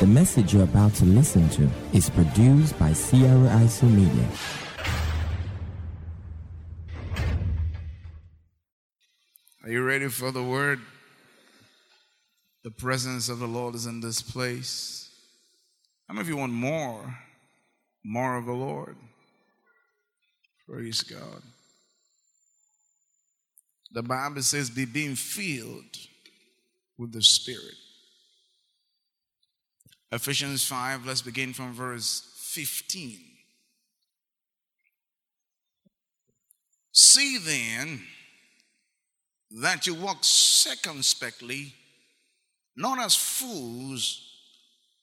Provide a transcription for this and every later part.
The message you're about to listen to is produced by Sierra ISO Media. Are you ready for the word? The presence of the Lord is in this place. How many of you want more? More of the Lord? Praise God. The Bible says, be being filled with the Spirit. Ephesians 5, let's begin from verse 15. See then that you walk circumspectly, not as fools,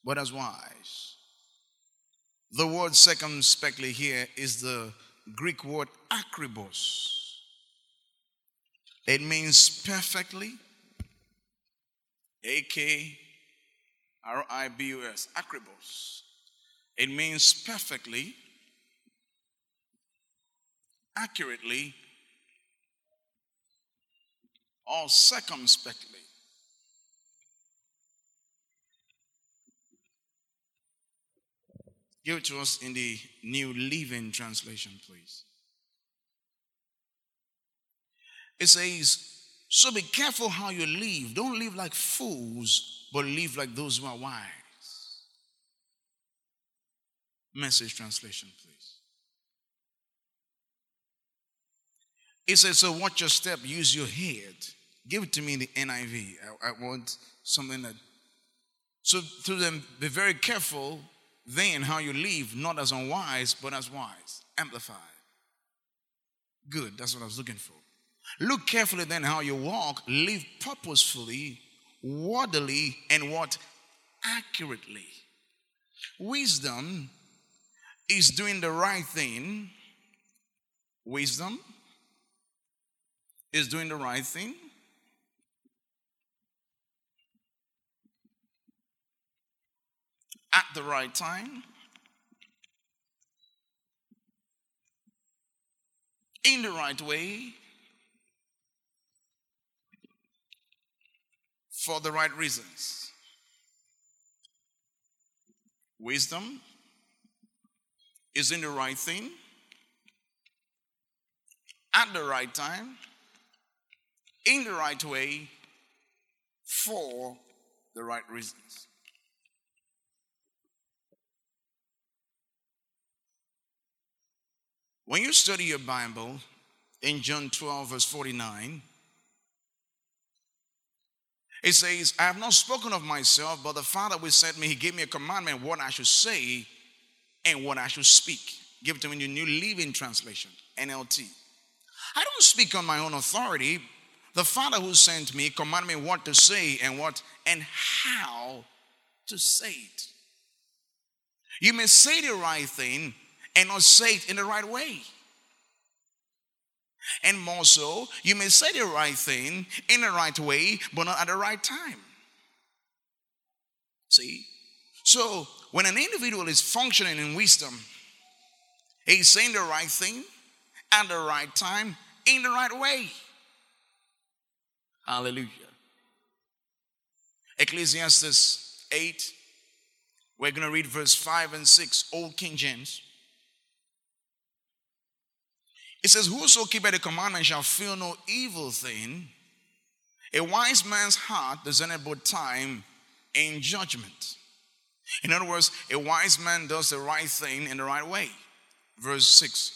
but as wise. The word circumspectly here is the Greek word akribos. It means perfectly, A K R I B U S, akribos. It means perfectly, accurately, or circumspectly. Give it to us in the New Living Translation, please. It says, So be careful how you live. Don't live like fools, but live like those who are wise. Message translation, please. It says, So watch your step, use your head. Give it to me in the NIV. I, I want something that. So to them, be very careful then how you live, not as unwise, but as wise. Amplified. Good, that's what I was looking for. Look carefully then how you walk, live purposefully, worthily, and what? Accurately. Wisdom is doing the right thing. Wisdom is doing the right thing. At the right time. In the right way. For the right reasons. Wisdom is in the right thing at the right time in the right way for the right reasons. When you study your Bible in John 12, verse 49, it says, I have not spoken of myself, but the Father will sent me. He gave me a commandment what I should say and what I should speak. Give it to me in the New Living Translation, NLT. I don't speak on my own authority. The Father who sent me commanded me what to say and what and how to say it. You may say the right thing and not say it in the right way. And more so, you may say the right thing in the right way, but not at the right time. See? So, when an individual is functioning in wisdom, he's saying the right thing at the right time in the right way. Hallelujah. Ecclesiastes 8, we're going to read verse 5 and 6, Old King James. It says, Whoso keepeth the commandment shall feel no evil thing. A wise man's heart discerneth both time and judgment. In other words, a wise man does the right thing in the right way. Verse 6.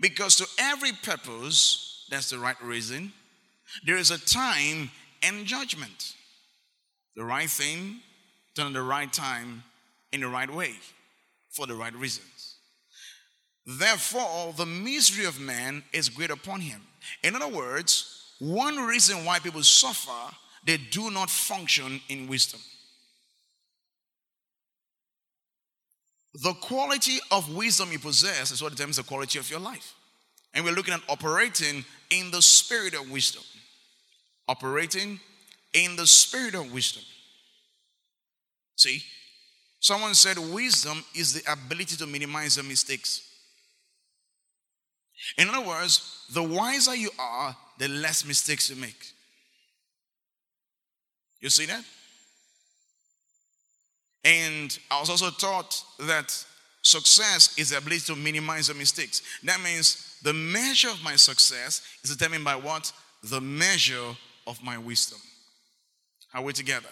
Because to every purpose, that's the right reason, there is a time and judgment. The right thing done at the right time in the right way for the right reasons. Therefore, the misery of man is great upon him. In other words, one reason why people suffer, they do not function in wisdom. The quality of wisdom you possess is what determines the quality of your life. And we're looking at operating in the spirit of wisdom. Operating in the spirit of wisdom. See, someone said wisdom is the ability to minimize the mistakes. In other words, the wiser you are, the less mistakes you make. You see that? And I was also taught that success is the ability to minimize the mistakes. That means the measure of my success is determined by what? The measure of my wisdom. Are we together?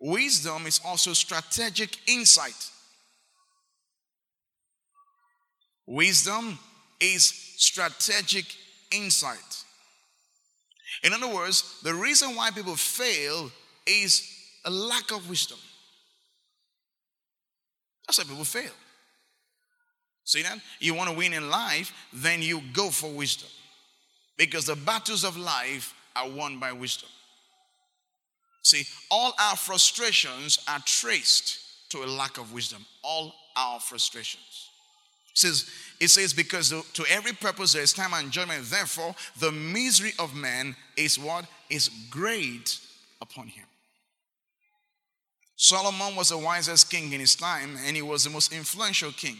Wisdom is also strategic insight. Wisdom is strategic insight. In other words, the reason why people fail is a lack of wisdom. That's why people fail. See that? You want to win in life, then you go for wisdom. Because the battles of life are won by wisdom. See, all our frustrations are traced to a lack of wisdom. All our frustrations. It says, it says, because to every purpose there is time and enjoyment. Therefore, the misery of man is what? Is great upon him. Solomon was the wisest king in his time, and he was the most influential king.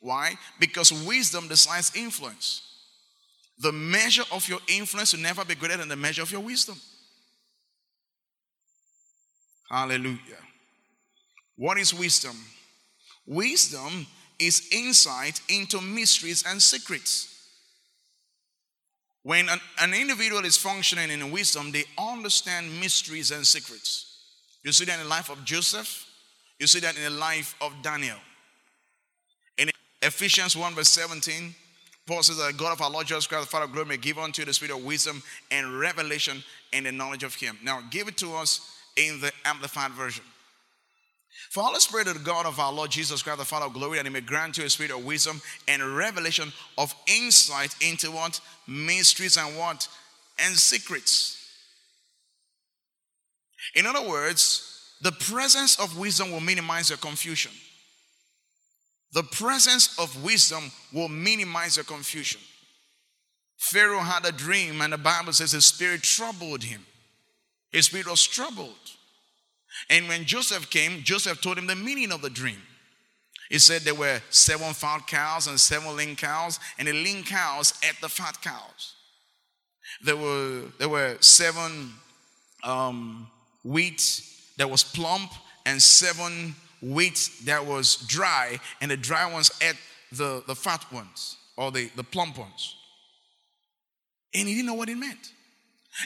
Why? Because wisdom decides influence. The measure of your influence will never be greater than the measure of your wisdom. Hallelujah. What is wisdom? Wisdom is insight into mysteries and secrets. When an, an, individual is functioning in wisdom, they understand mysteries and secrets. You see that in the life of Joseph, you see that in the life of Daniel. In Ephesians 1, verse 17, Paul says that God of our Lord Jesus Christ, the Father of glory, may give unto you the spirit of wisdom and revelation and the knowledge of Him. Now, give it to us in the Amplified Version. For all the Spirit of the God of our Lord Jesus Christ, the Father of glory, that He may grant you a spirit of wisdom and revelation of insight into what? Mysteries and what? And secrets. In other words, the presence of wisdom will minimize your confusion. The presence of wisdom will minimize your confusion. Pharaoh had a dream, and the Bible says his spirit troubled him. His spirit was troubled. And when Joseph came, Joseph told him the meaning of the dream. He said there were seven fat cows and seven lean cows, and the lean cows ate the fat cows. There were, there were seven um, wheat that was plump and seven wheat that was dry, and the dry ones ate the, the fat ones or the, the plump ones. And he didn't know what it meant.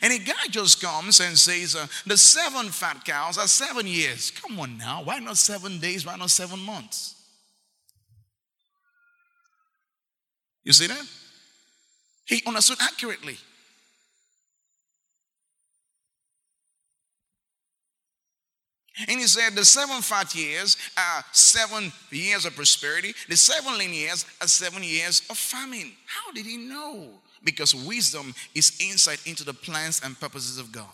And a guy just comes and says, uh, The seven fat cows are seven years. Come on now. Why not seven days? Why not seven months? You see that? He understood accurately. And he said the seven fat years are seven years of prosperity, the seven lean years are seven years of famine. How did he know? Because wisdom is insight into the plans and purposes of God.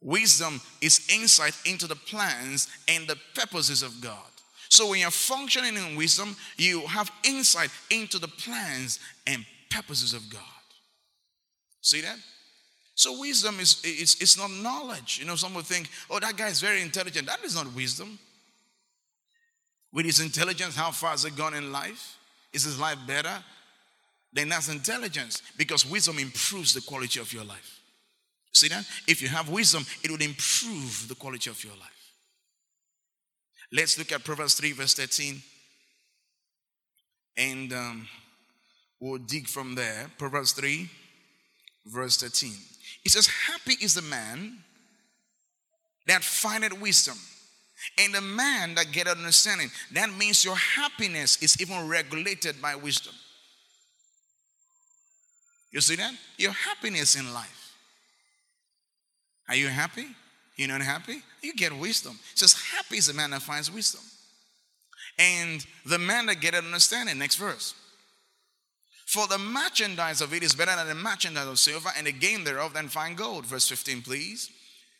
Wisdom is insight into the plans and the purposes of God. So when you're functioning in wisdom, you have insight into the plans and purposes of God. See that? So wisdom is it's, it's not knowledge. You know, some would think, oh, that guy is very intelligent. That is not wisdom. With his intelligence, how far has it gone in life? Is his life better? Then that's intelligence because wisdom improves the quality of your life. See that? If you have wisdom, it would improve the quality of your life. Let's look at Proverbs 3, verse 13. And um, we'll dig from there. Proverbs 3, verse 13. It says, Happy is the man that findeth wisdom, and the man that getteth understanding. That means your happiness is even regulated by wisdom. You see that? Your happiness in life. Are you happy? You're not happy? You get wisdom. It says, Happy is the man that finds wisdom. And the man that get getteth understanding. Next verse. For the merchandise of it is better than the merchandise of silver, and the gain thereof than fine gold. Verse 15, please.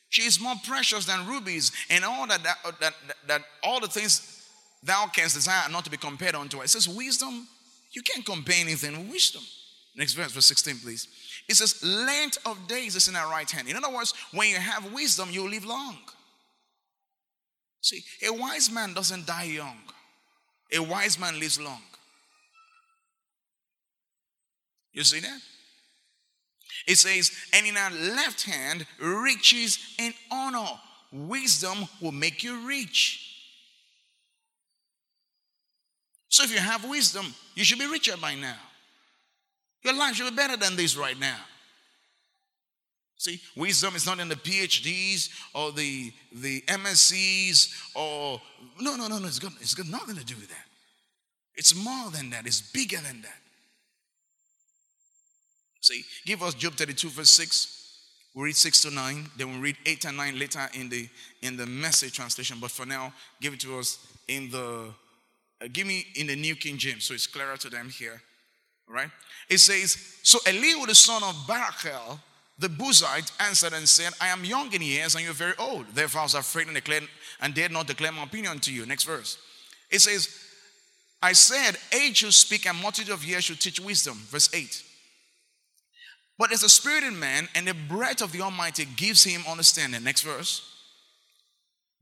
She is more precious than rubies, and all that, that, that, that all the things thou canst desire are not to be compared unto her. It says, wisdom, you can't compare anything with wisdom. Next verse, verse 16, please. It says, length of days is in our right hand. In other words, when you have wisdom, you live long. See, a wise man doesn't die young, a wise man lives long. You see that? It says, and in our left hand, riches and honor. wisdom will make you rich. So if you have wisdom, you should be richer by now. Your life should be better than this right now. See, wisdom is not in the PhDs or the, the MSCs or no, no, no, no. It's got, it's got nothing to do with that. It's more than that, it's bigger than that. See, give us Job 32, verse 6. We read 6 to 9, then we read 8 and 9 later in the in the message translation. But for now, give it to us in the uh, give me in the New King James, so it's clearer to them here. Right? It says, So Elihu the son of Barachel, the Buzite, answered and said, I am young in years and you're very old. Therefore I was afraid and declared and dared not declare my opinion to you. Next verse. It says, I said, age should speak and multitude of years should teach wisdom. Verse 8. But there's a spirit in man, and the breath of the Almighty gives him understanding. Next verse.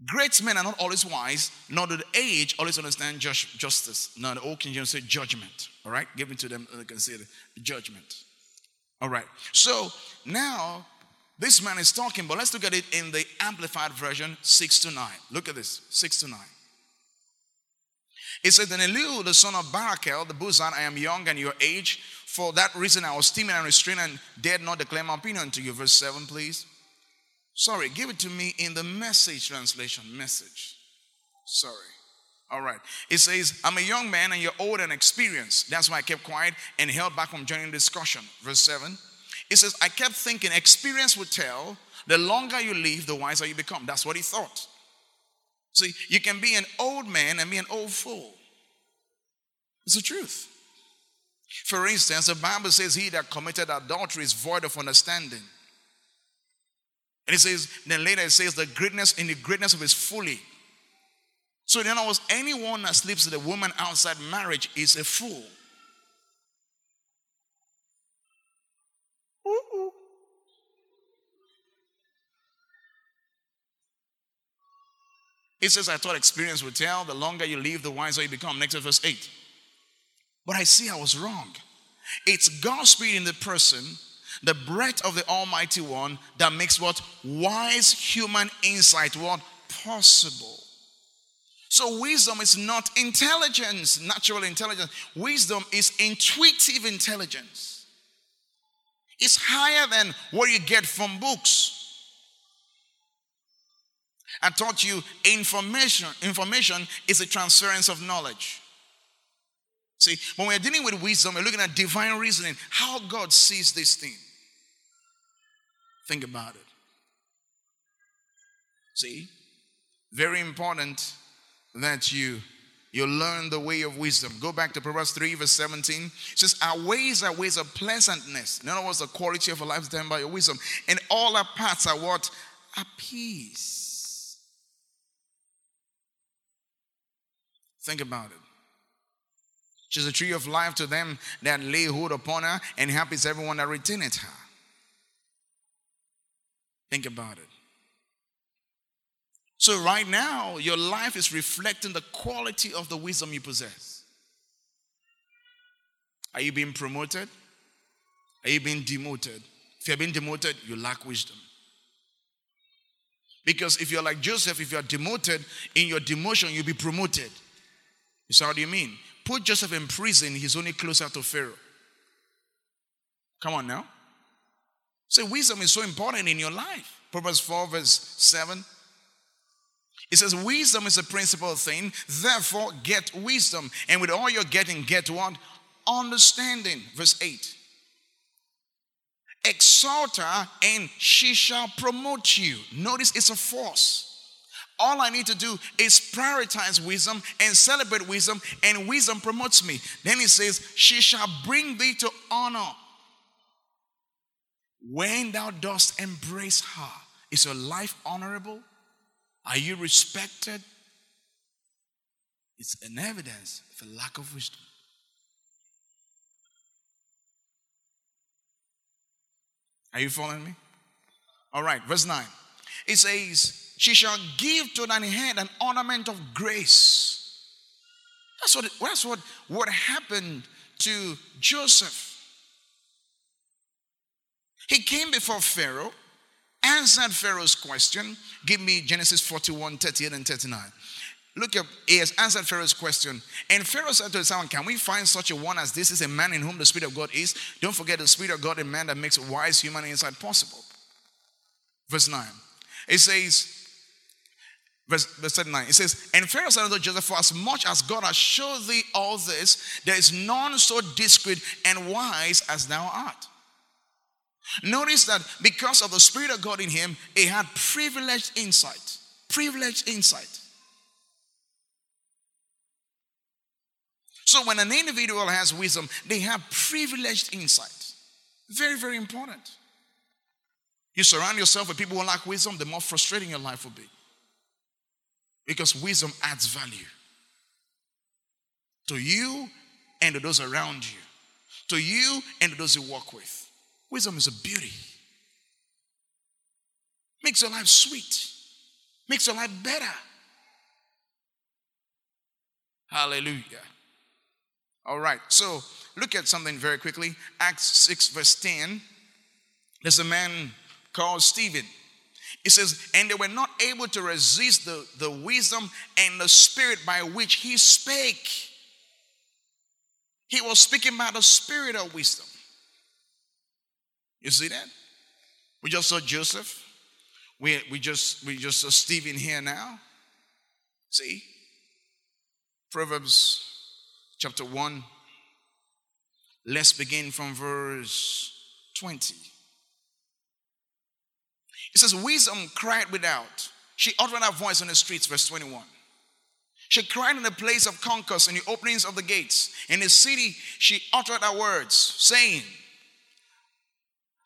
Great men are not always wise, nor do the age always understand just, justice. Now, the old King James say judgment. All right, give it to them, say the judgment. All right, so now this man is talking, but let's look at it in the amplified version, 6 to 9. Look at this, 6 to 9. It says, Then Elihu, the son of Barachel, the Buzite, I am young and your age. For that reason, I was timid and restrained and dared not declare my opinion to you. Verse 7, please. Sorry, give it to me in the message translation. Message. Sorry. All right. It says, I'm a young man and you're old and experienced. That's why I kept quiet and held back from joining the discussion. Verse 7. It says, I kept thinking experience would tell the longer you live, the wiser you become. That's what he thought. See, you can be an old man and be an old fool. It's the truth. For instance, the Bible says, He that committed adultery is void of understanding. And it says, then later it says, the greatness in the greatness of his folly. So, in other words, anyone that sleeps with a woman outside marriage is a fool. Ooh. It says, I thought experience would tell, the longer you live, the wiser you become. Next to verse 8. But I see I was wrong. It's God's spirit in the person, the breath of the Almighty One, that makes what? Wise human insight what? Possible. So, wisdom is not intelligence, natural intelligence. Wisdom is intuitive intelligence. It's higher than what you get from books. I taught you information. Information is a transference of knowledge. See, when we're dealing with wisdom, we're looking at divine reasoning, how God sees this thing. Think about it. See, very important that you you learn the way of wisdom. Go back to Proverbs 3, verse 17. It says, Our ways are ways of pleasantness. In other words, the quality of a life is done by your wisdom. And all our paths are what? Are peace. Think about it. She's a tree of life to them that lay hold upon her, and happy is everyone that retaineth her. Think about it. So, right now, your life is reflecting the quality of the wisdom you possess. Are you being promoted? Are you being demoted? If you're being demoted, you lack wisdom. Because if you're like Joseph, if you're demoted, in your demotion, you'll be promoted. So, how do you mean? Put Joseph in prison, he's only closer to Pharaoh. Come on now. So, wisdom is so important in your life. Proverbs 4, verse 7. It says, Wisdom is a principal thing, therefore get wisdom. And with all you're getting, get what? Understanding. Verse 8. Exalt her, and she shall promote you. Notice it's a force. All I need to do is prioritize wisdom and celebrate wisdom, and wisdom promotes me. Then he says, She shall bring thee to honor. When thou dost embrace her, is your life honorable? Are you respected? It's an evidence of a lack of wisdom. Are you following me? All right, verse 9. It says, she shall give to thine head an ornament of grace. That's what, that's what, what happened to Joseph. He came before Pharaoh answered Pharaoh's question. Give me Genesis 41, 38 and 39. Look up, he has answered Pharaoh's question. And Pharaoh said to his son, Can we find such a one as this is a man in whom the Spirit of God is? Don't forget the Spirit of God in man that makes wise human insight possible. Verse 9. It says, verse, verse 39, it says, And Pharaoh said unto Joseph, For as much as God has showed thee all this, there is none so discreet and wise as thou art. Notice that because of the Spirit of God in him, he had privileged insight. Privileged insight. So when an individual has wisdom, they have privileged insight. Very, very important. You surround yourself with people who lack wisdom, the more frustrating your life will be. Because wisdom adds value to you and to those around you, to you and to those you work with. Wisdom is a beauty. Makes your life sweet. Makes your life better. Hallelujah. All right. So look at something very quickly. Acts 6, verse 10. There's a man called Stephen. It says, and they were not able to resist the, the wisdom and the spirit by which he spake. He was speaking by the spirit of wisdom. You see that? We just saw Joseph. We, we just we just saw Stephen here now. See? Proverbs chapter 1. Let's begin from verse 20. It says, Wisdom cried without. She uttered her voice on the streets, verse 21. She cried in the place of concourse, in the openings of the gates. In the city, she uttered her words, saying,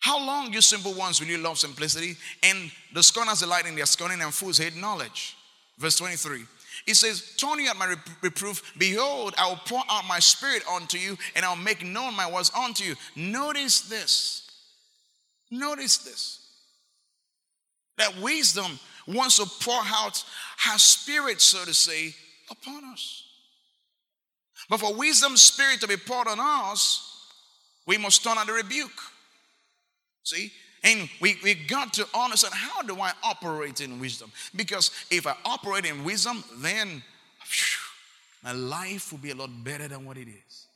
how long, you simple ones, will you love simplicity? And the scorners delight in their scorning, and fools hate knowledge. Verse 23. It says, Turn you at my reproof. Behold, I will pour out my spirit unto you, and I'll make known my words unto you. Notice this. Notice this. That wisdom wants to pour out her spirit, so to say, upon us. But for wisdom's spirit to be poured on us, we must turn on the rebuke. See? And we, we got to understand how do I operate in wisdom? Because if I operate in wisdom, then my life will be a lot better than what it is.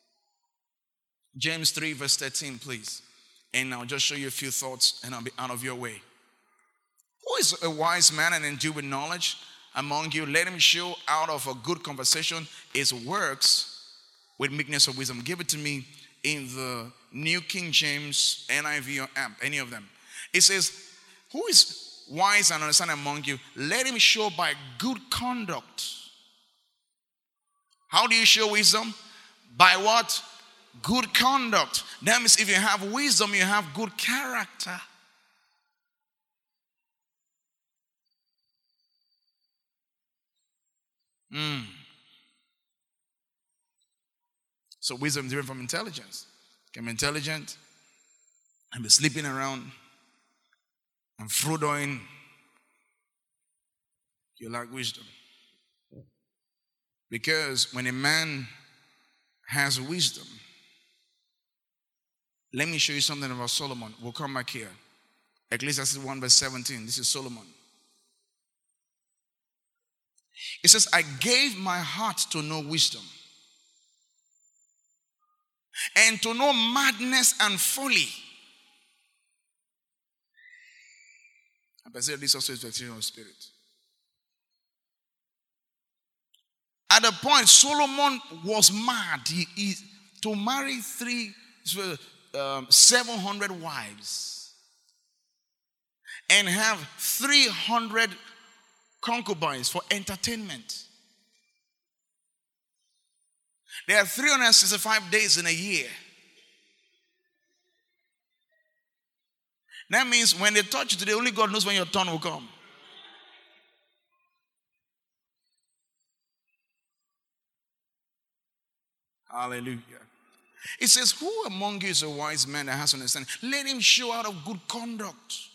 James 3, verse 13, please. And I'll just show you a few thoughts and I'll be out of your way. Who is a wise man and endued with knowledge among you? Let him show out of a good conversation his works with meekness of wisdom. Give it to me in the New King James, NIV, or AMP, any of them. It says, Who is wise and understanding among you? Let him show by good conduct. How do you show wisdom? By what? Good conduct. That means if you have wisdom, you have good character. Mm. So wisdom is different from intelligence. Can be intelligent and be sleeping around and frodoing. You lack wisdom. Because when a man has wisdom, let me show you something about Solomon. We'll come back here. Ecclesiastes 1 verse 17. This is Solomon. It says, I gave my heart to know wisdom and to know madness and folly. I say this also is expression of spirit. At the point, Solomon was mad. He, he to marry three, um, 700 wives and have 300 concubines for entertainment. There are 365 days in a year. That means when they touch you today, only God knows when your turn will come. Hallelujah. It says, Who among you is a wise man that has understanding? Let him show out of good conduct.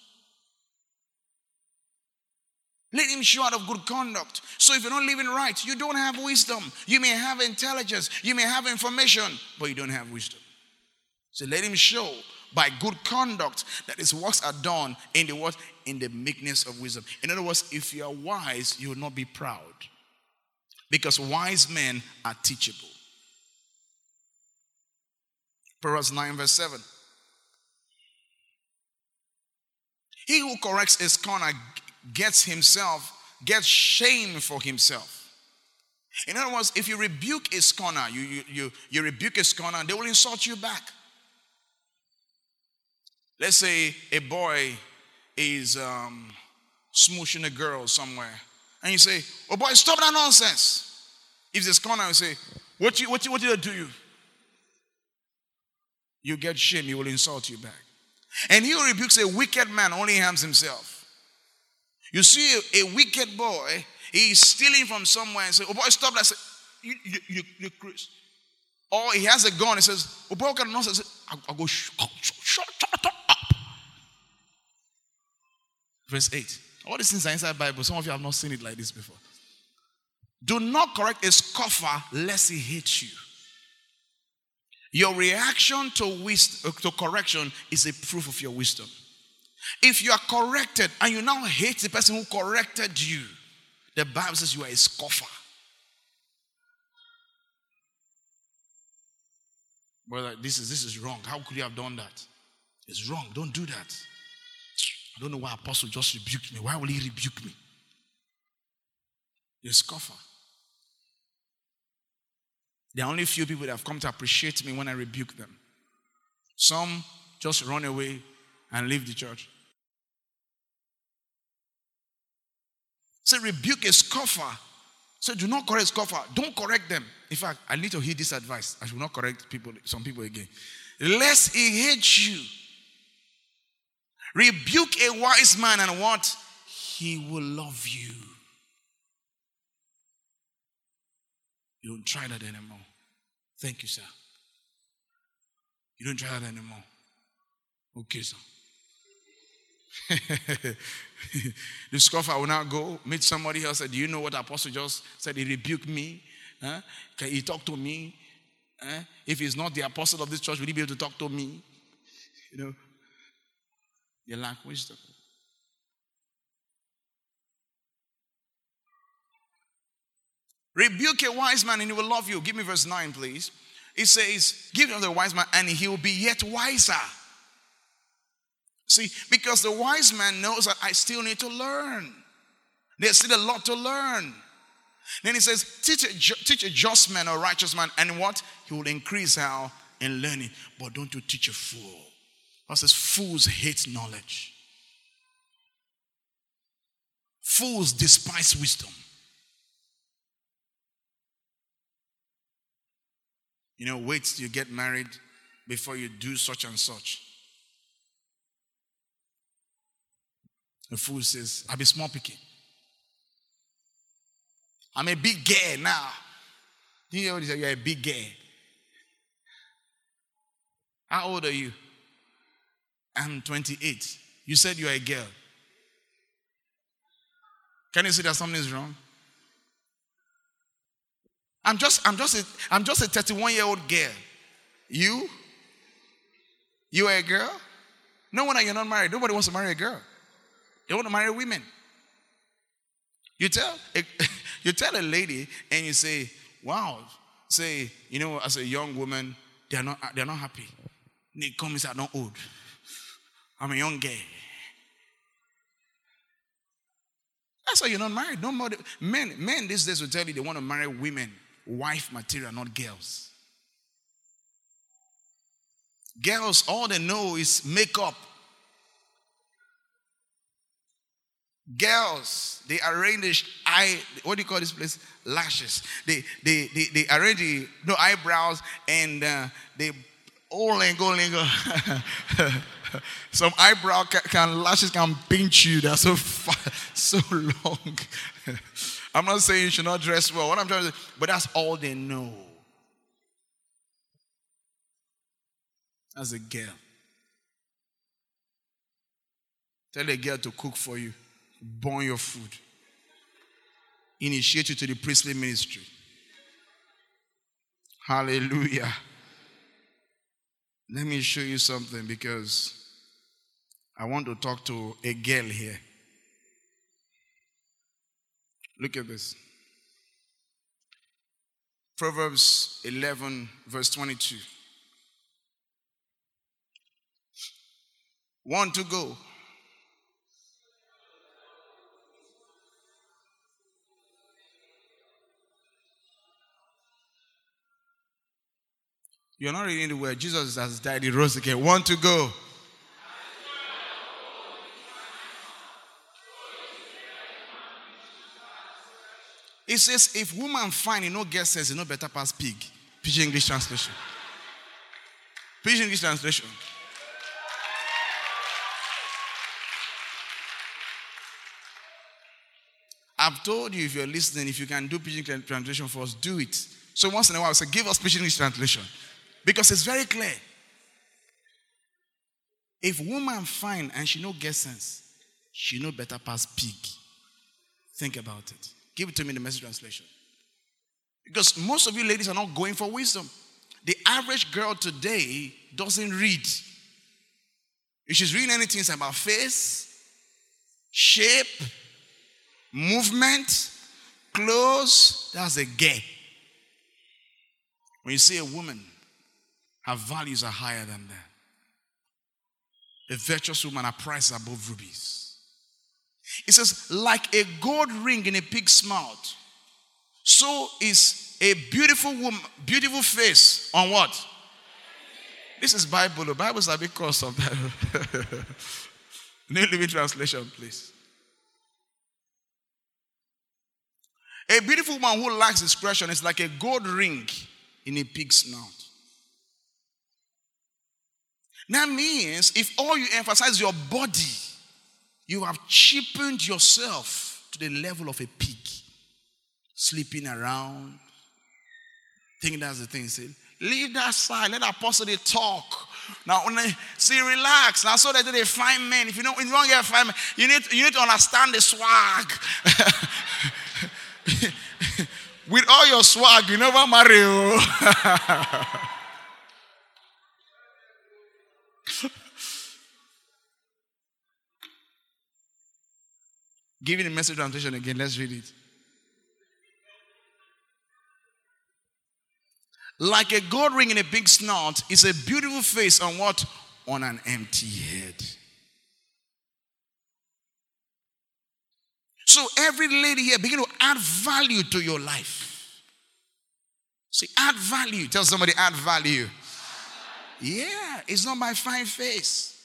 Let him show out of good conduct. So if you're not living right, you don't have wisdom. You may have intelligence, you may have information, but you don't have wisdom. So let him show by good conduct that his works are done in the what in the meekness of wisdom. In other words, if you are wise, you will not be proud. Because wise men are teachable. Proverbs 9, verse 7. He who corrects his corner gets himself, gets shame for himself. In other words, if you rebuke a scorner, you, you, you, you rebuke a scorner, they will insult you back. Let's say a boy is um, smooshing a girl somewhere, and you say, Oh boy, stop that nonsense. If the scorner will say, What, you, what, you, what did I do you? You get shame, he will insult you back. And he who rebukes a wicked man only harms himself. You see a, wicked boy He's stealing from somewhere and say, Oh boy, stop that. Say, you, you, you, you Chris. Or he has a gun and says, Oh boy, can not say, I'll, I'll go shut, up. Verse 8. All these things are inside the Bible. Some of you have not seen it like this before. Do not correct a scoffer lest he hates you. Your reaction to, wisdom, to correction is a proof of your wisdom. If you are corrected and you now hate the person who corrected you, the Bible says you are a scoffer. Brother, this is this is wrong. How could you have done that? It's wrong. Don't do that. I don't know why Apostle just rebuked me. Why will he rebuke me? You're a scoffer. There are only a few people that have come to appreciate me when I rebuke them. Some just run away and leave the church. Say, rebuke a scoffer. Say, do not correct scoffer. Don't correct them. In fact, I need to hear this advice. I should not correct people, some people again. Lest he hates you. Rebuke a wise man and what? He will love you. You don't try that anymore. Thank you, sir. You don't try that anymore. Okay, sir. the scoffer will now go meet somebody else. Say, Do you know what the Apostle just said? He rebuked me. Huh? Can he talk to me? Huh? If he's not the apostle of this church, will he be able to talk to me? You know, you lack wisdom. Rebuke a wise man and he will love you. Give me verse 9, please. It says, Give him the wise man and he will be yet wiser. See, because the wise man knows that I still need to learn. There's still a lot to learn. Then he says, teach a, teach a just man or righteous man, and what? He will increase how? In learning. But don't you teach a fool. Because says, fools hate knowledge. Fools despise wisdom. You know, wait till you get married before you do such and such. The fool says, I'll be small picking. I'm a big guy now. You know what he said? You're a big guy. How old are you? I'm 28. You said you're a girl. Can you see that something is wrong? I'm just, I'm just, a, I'm just a 31 year old girl. You? You are a girl? No wonder you're not married. Nobody wants to marry a girl. They want to marry women. You tell you tell a lady and you say, "Wow," say, you know, as a young woman, they're not they're not happy. They come and "I'm not old. I'm a young guy." That's why you're not married. No more men. Men these days will tell you they want to marry women, wife material, not girls. Girls, all they know is makeup, Girls, they arrange eye, what do you call this place? Lashes. They they they, they arrange the, no eyebrows and uh, they all lingo lingo. Some eyebrow can, can, lashes can pinch you. They're so far, so long. I'm not saying you should not dress well. What I'm trying to say, but that's all they know. As a girl. Tell a girl to cook for you burn your food, initiate you to the priestly ministry. Hallelujah. Let me show you something because I want to talk to a girl here. Look at this. Proverbs 11, verse 22. One to go. You're not reading the word. Jesus has died, he rose again. Want to go. It says, if woman find, you know, get sense, you know better pass pig. Pidgin English translation. Pidgin English translation. I've told you if you're listening, if you can do Pidgin translation for us, do it. So once in a while, I say, give us Pidgin English translation. Because it's very clear. If woman fine and she no get sense, she no better pass pig. Think about it. Give it to me in the message translation. Because most of you ladies are not going for wisdom. The average girl today doesn't read. If she's reading anything, it's about face, shape, movement, clothes. That's a gay. When you see a woman, her values are higher than that. A virtuous woman, her price above rubies. It says, like a gold ring in a pig's mouth, so is a beautiful woman, beautiful face on what? This is Bible. The Bible's a big course of that. New Living Translation, please. A beautiful woman who lacks discretion is like a gold ring in a pig's mouth. That means if all you emphasize your body, you have cheapened yourself to the level of a pig, sleeping around, Think that's the thing. Say, leave that side, let apostle they talk. Now, see, relax. Now, so that they find men. If you don't, if you don't get find men, you need, you need to understand the swag. With all your swag, you never marry. Oh. Me the message translation again. Let's read it. Like a gold ring in a big snout is a beautiful face on what? On an empty head. So every lady here begin to add value to your life. See, add value. Tell somebody add value. Yeah, it's not my fine face.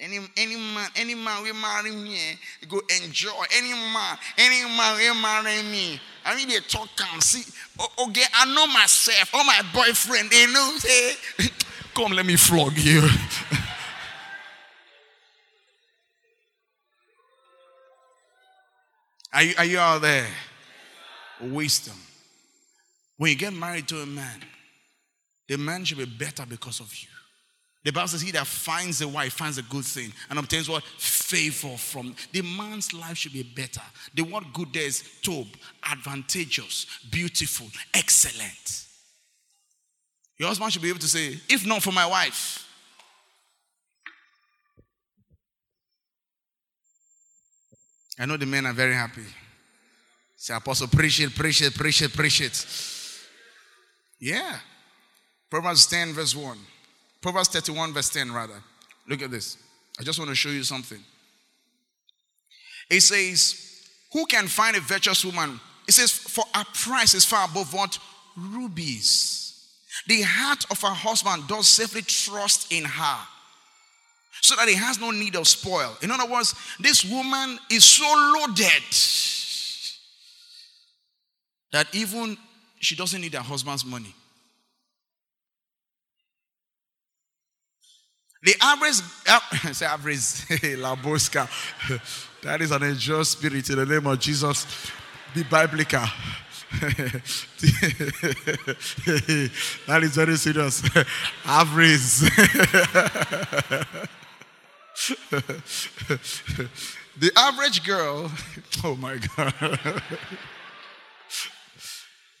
Any any man, any man will marry me, go enjoy. Any man, any man will marry me. I mean they talk and see. Okay, I know myself. All my boyfriend, they know. Say, come, let me flog you. are you are you out there? Wisdom. When you get married to a man, the man should be better because of you. The Bible says, He that finds a wife finds a good thing and obtains what? Favor from. The man's life should be better. The word good there is tob, advantageous, beautiful, excellent. Your husband should be able to say, If not for my wife, I know the men are very happy. Say, Apostle, appreciate, appreciate, appreciate, appreciate. Yeah. Proverbs 10, verse 1. Proverbs 31, verse 10, rather. Look at this. I just want to show you something. It says, Who can find a virtuous woman? It says, For her price is far above what? Rubies. The heart of her husband does safely trust in her so that he has no need of spoil. In other words, this woman is so loaded that even she doesn't need her husband's money. The average, uh, say average, Laboska. that is an angel spirit in the name of Jesus. Be biblical. that is very serious. average. the average girl, oh my God,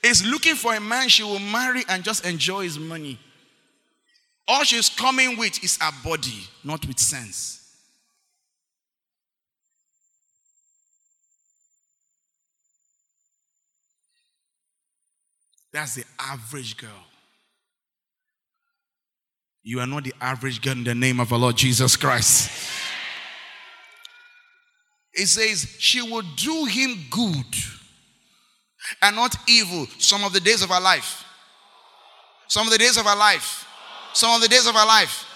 is looking for a man she will marry and just enjoy his money. All she's coming with is her body, not with sense. That's the average girl. You are not the average girl in the name of our Lord Jesus Christ. It says, She will do him good and not evil some of the days of her life. Some of the days of her life. Some of the days of her life.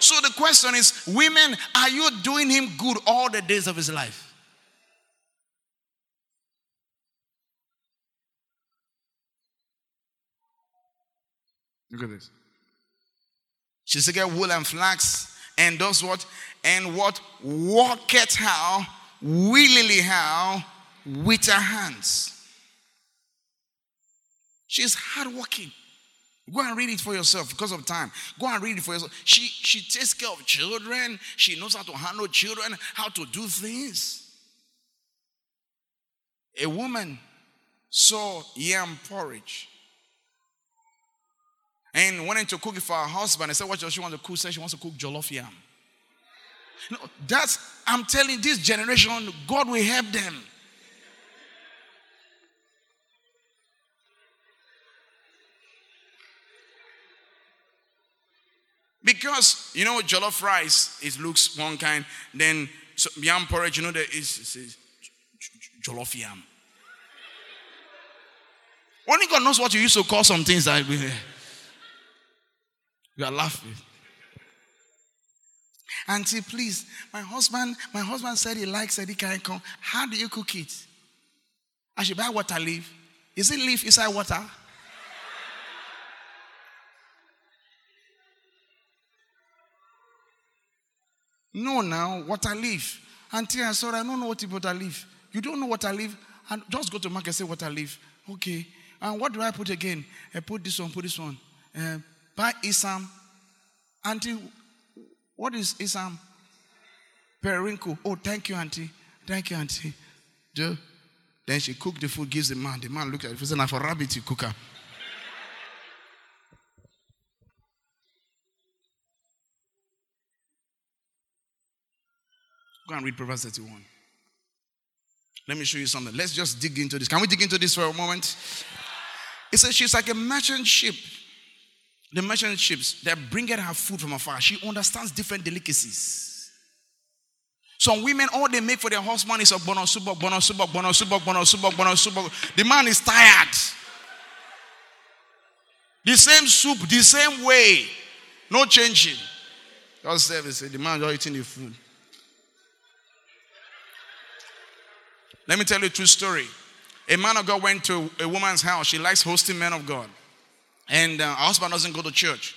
So the question is, women, are you doing him good all the days of his life? Look at this. She said, get wool and flax, and does what? And what walketh how, willingly how, with her hands. She's hardworking. Go and read it for yourself because of time. Go and read it for yourself. She, she takes care of children. She knows how to handle children, how to do things. A woman saw yam porridge and wanted to cook it for her husband. I said, What does she want to cook? Said she wants to cook jollof yam. No, that's, I'm telling this generation, God will help them. Because you know jollof rice it looks one kind, then so, yam porridge, you know there is, is jollof yam. Only God knows what you used to call some things that you are laughing. Auntie, please, my husband, my husband said he likes it, he can come. How do you cook it? I should buy water leaf. Is it leaf inside water? No, now, what I leaf. Auntie, I'm sorry, I don't know what is I leaf. You don't know what I leaf? And just go to market say what I leaf. Okay. And what do I put again? I put this one, put this one. Uh, buy Isam. Auntie, what is Isam? Periwinkle. Oh, thank you, Auntie. Thank you, Auntie. Do. Then she cooked the food, gives the man. The man looks at it. He says, for rabbit, you cook her. Go and read Proverbs 31. Let me show you something. Let's just dig into this. Can we dig into this for a moment? It says she's like a merchant ship. The merchant ships that bring her food from afar. She understands different delicacies. Some women, all they make for their husband is a bonosubok, bonosubok, bonosubok, bonosubok, bonosubok. The man is tired. The same soup, the same way. No changing. God service. The man is eating the food. Let me tell you a true story. A man of God went to a woman's house. She likes hosting men of God. And uh, her husband doesn't go to church.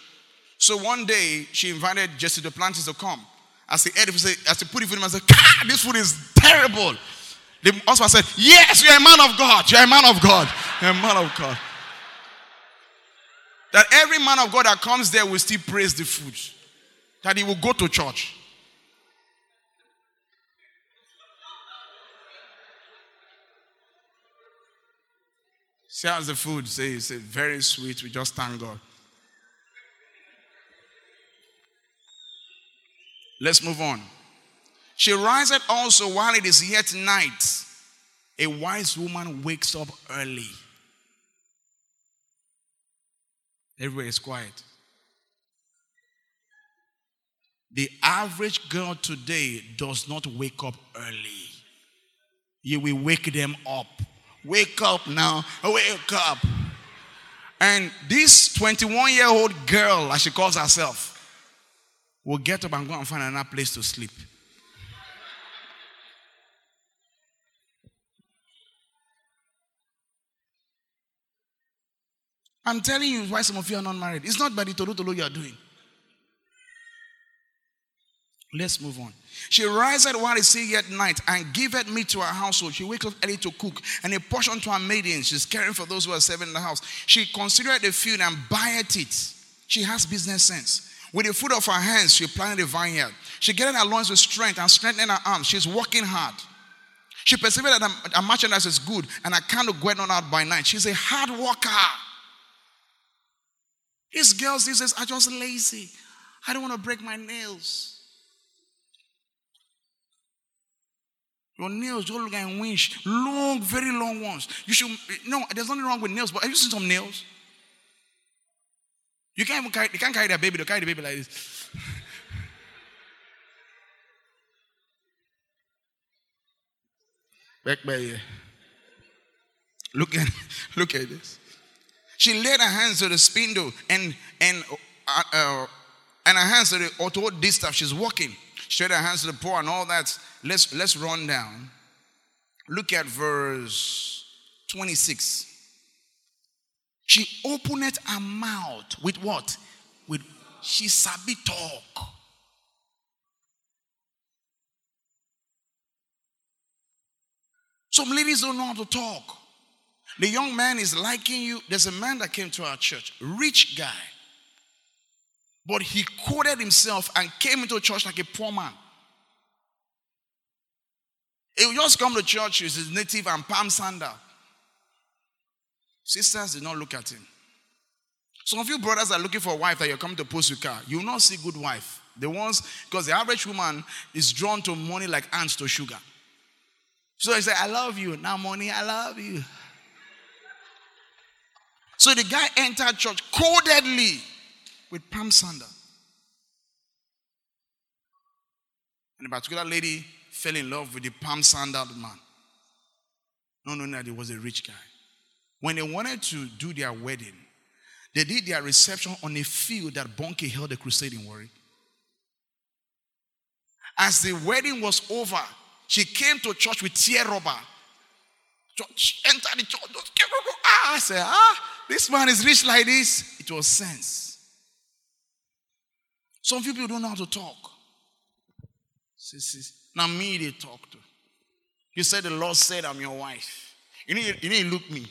So one day, she invited Jesse Duplantis to come. As he ate as he put it for him, I said, ah, this food is terrible. The husband said, Yes, you're a man of God. You're a man of God. You're a man of God. That every man of God that comes there will still praise the food. That he will go to church. See how's the food? Say it's very sweet. We just thank God. Let's move on. She riseth also while it is yet night. A wise woman wakes up early. Everywhere is quiet. The average girl today does not wake up early. You will wake them up. Wake up now. Wake up. And this 21 year old girl, as she calls herself, will get up and go and find another place to sleep. I'm telling you why some of you are not married. It's not by the tolo tolo you are doing. Let's move on. She riseth while it is yet night and giveth meat to her household. She wakes up early to cook and a portion to her maidens. She's caring for those who are serving in the house. She considereth the field and buyeth it. She has business sense. With the fruit of her hands, she planted a vineyard. She gathered her loins with strength and strengthened her arms. She's working hard. She perceived that her merchandise is good and her candle going on out by night. She's a hard worker. These girls, he says, are just lazy. I don't want to break my nails. Your nails don't look like winch. Long, very long ones. You should, no, there's nothing wrong with nails, but have you seen some nails? You can't even carry, you can't carry that baby, they carry the baby like this. Back by here. Look at, look at this. She laid her hands to the spindle and and uh, uh, and her hands to the auto distaff. She's walking. Laid her hands to the poor and all that. Let's let's run down. Look at verse 26. She opened her mouth with what? With she sabi talk. Some ladies don't know how to talk. The young man is liking you. There's a man that came to our church, rich guy. But he quoted himself and came into church like a poor man. He would just come to church with his native and palm sandal. Sisters did not look at him. Some of you brothers are looking for a wife that you're coming to post your car. You will not see good wife. The ones, because the average woman is drawn to money like ants to sugar. So he said, I love you. Now, money, I love you. So the guy entered church codedly with palm sandal. And a particular lady fell in love with the palm sandaled man. Not knowing that he was a rich guy. When they wanted to do their wedding, they did their reception on a field that Bonnke held a crusade in. As the wedding was over, she came to church with tear rubber. Church, entered the church. Ah, I said, ah, this man is rich like this. It was sense. Some people don't know how to talk. See, see, Now me they talk to. You said the Lord said I'm your wife. You need you need to look me.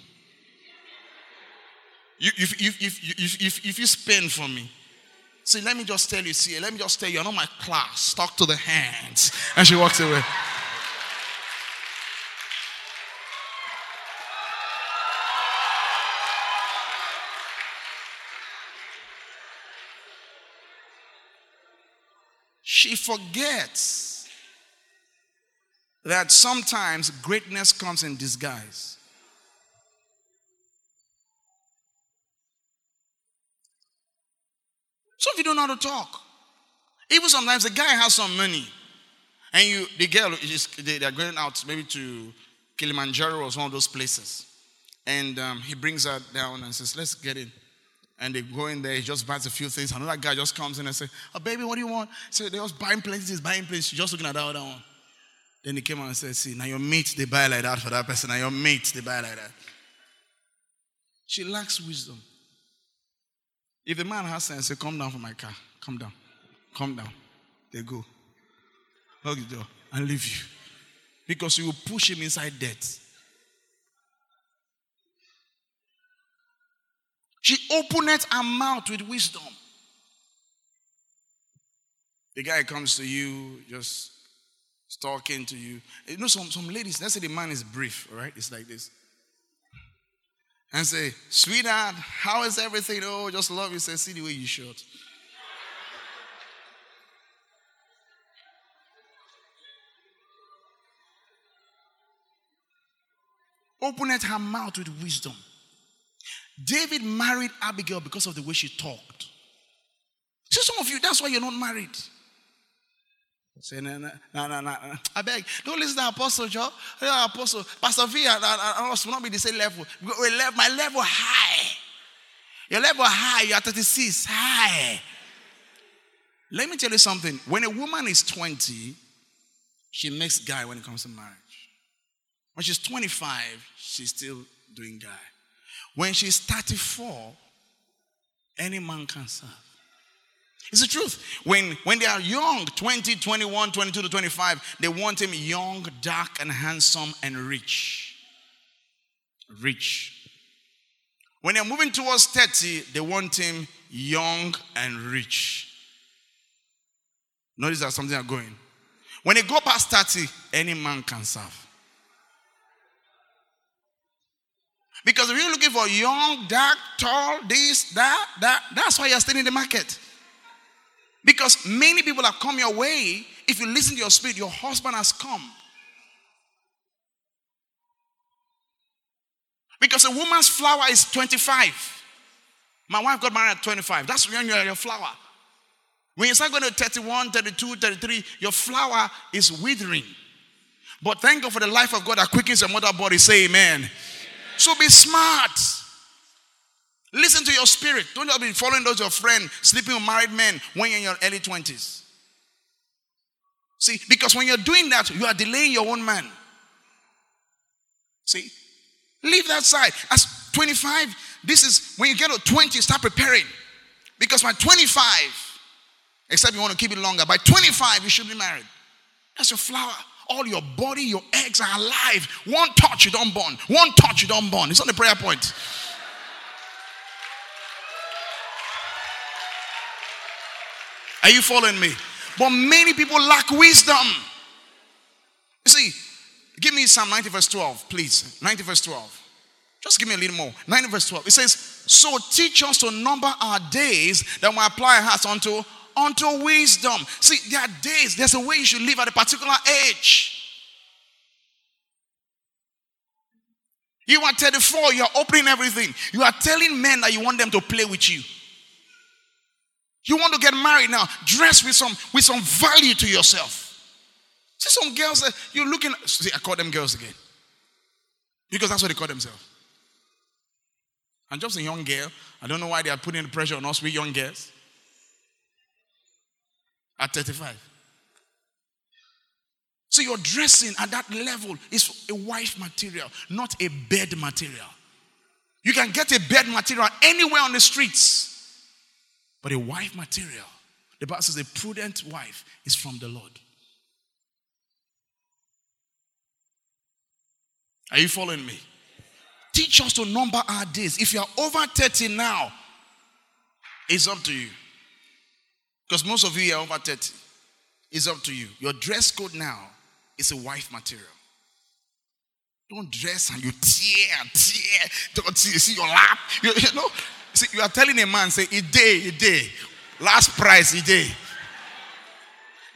You, if, if, if, if, if, if you spend for me, see, let me just tell you, see, let me just tell you, you're not my class. Talk to the hands. And she walks away. She forgets that sometimes greatness comes in disguise. Some of you don't know how to talk. Even sometimes the guy has some money, and you, the girl, is, they, are going out maybe to Kilimanjaro or some of those places, and um, he brings her down and says, "Let's get in." And they go in there, he just buys a few things. Another guy just comes in and says, Oh, baby, what do you want? So they just buying places, buying places. She's just looking at the other one. Then he came out and said, See, now your mate, they buy like that for that person. Now your mate, they buy like that. She lacks wisdom. If the man has sense, say, Come down from my car. Come down. Come down. They go. Hug the door and leave you. Because you will push him inside debt. She opened her mouth with wisdom. The guy comes to you, just talking to you. You know, some, some ladies, let's say the man is brief, all right? It's like this. And say, sweetheart, how is everything? Oh, just love you. Say, see the way you shot. Opened her mouth with wisdom. David married Abigail because of the way she talked. See, some of you, that's why you're not married. Say, no, no, no, no. I beg, don't listen to Apostle Joe. Apostle, Pastor V and, us will not be the same level. My level high. Your level high, you're 36, high. Let me tell you something. When a woman is 20, she makes guy when it comes to marriage. When she's 25, she's still doing guy. When she's 34, any man can serve. It's the truth. When, when they are young, 20, 21, 22 to 25, they want him young, dark, and handsome and rich. Rich. When they're moving towards 30, they want him young and rich. Notice that something are going. When they go past 30, any man can serve. Because if you're looking for young, dark, tall, this, that, that, that's why you're still in the market. Because many people have come your way. If you listen to your spirit, your husband has come. Because a woman's flower is 25. My wife got married at 25. That's when you're your flower. When you start going to 31, 32, 33, your flower is withering. But thank God for the life of God that quickens your mother body. Say amen. So be smart. Listen to your spirit. Don't just be following those your friend sleeping with married men when you're in your early 20s. See, because when you're doing that, you are delaying your own man. See, leave that side. As 25, this is when you get to 20, start preparing. Because by 25, except you want to keep it longer, by 25, you should be married. That's your flower all your body, your eggs are alive. One touch, you don't burn. One touch, you don't burn. It's on the prayer point. Are you following me? But many people lack wisdom. You see, give me Psalm 90, verse 12, please. 90, verse 12. Just give me a little more. 90, verse 12. It says, So teach us to number our days that we apply our hearts unto unto wisdom. See, there are days, there's a way you should live at a particular age. You are 34, you are opening everything. You are telling men that you want them to play with you. You want to get married now, dress with some with some value to yourself. See some girls uh, that you're looking see, I call them girls again. Because that's what they call themselves. I'm just a young girl. I don't know why they are putting the pressure on us, we young girls at 35. So your dressing at that level is a wife material, not a bed material. You can get a bed material anywhere on the streets, but a wife material, the Bible says a prudent wife is from the Lord. Are you following me? Teach us to number our days. If you are over 30 now, it's up to you. Because most of you are over 30. It's up to you. Your dress code now is a wife material. Don't dress and you tear, tear. Don't see, see your lap. You, you know, see, you are telling a man, say, a day, a day. Last price, a day.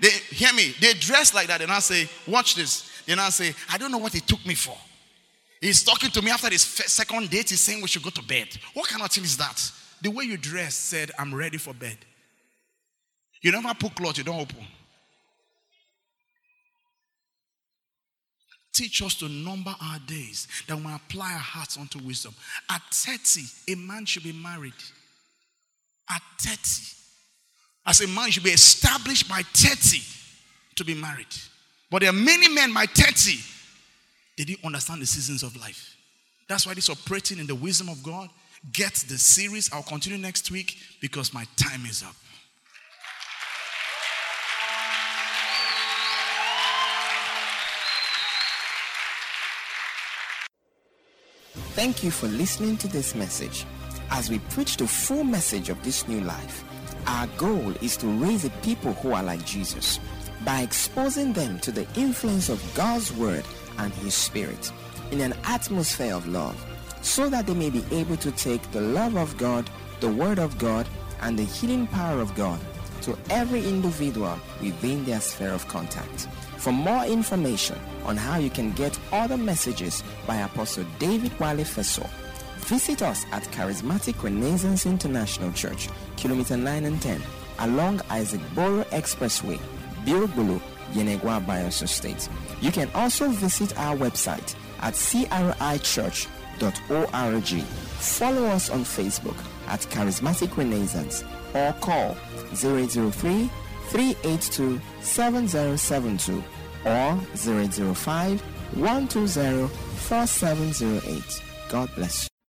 They hear me. They dress like that. They now say, watch this. They now say, I don't know what he took me for. He's talking to me after his second date. He's saying we should go to bed. What kind of thing is that? The way you dress said, I'm ready for bed. You never put cloth, you don't open. Teach us to number our days that we apply our hearts unto wisdom. At 30, a man should be married. At 30. As a man, should be established by 30 to be married. But there are many men by 30, they didn't understand the seasons of life. That's why this operating in the wisdom of God. Get the series. I'll continue next week because my time is up. Thank you for listening to this message. As we preach the full message of this new life, our goal is to raise a people who are like Jesus by exposing them to the influence of God's Word and His Spirit in an atmosphere of love so that they may be able to take the love of God, the Word of God, and the healing power of God to every individual within their sphere of contact. For more information on how you can get other messages by Apostle David Wale Feso, visit us at Charismatic Renaissance International Church, Kilometer 9 and 10, along Isaac Boro Expressway, Birubulu, Yenagoa, Bayelsa State. You can also visit our website at crichurch.org. Follow us on Facebook at Charismatic Renaissance or call 003 382 7072 or 005 120 4708. God bless you.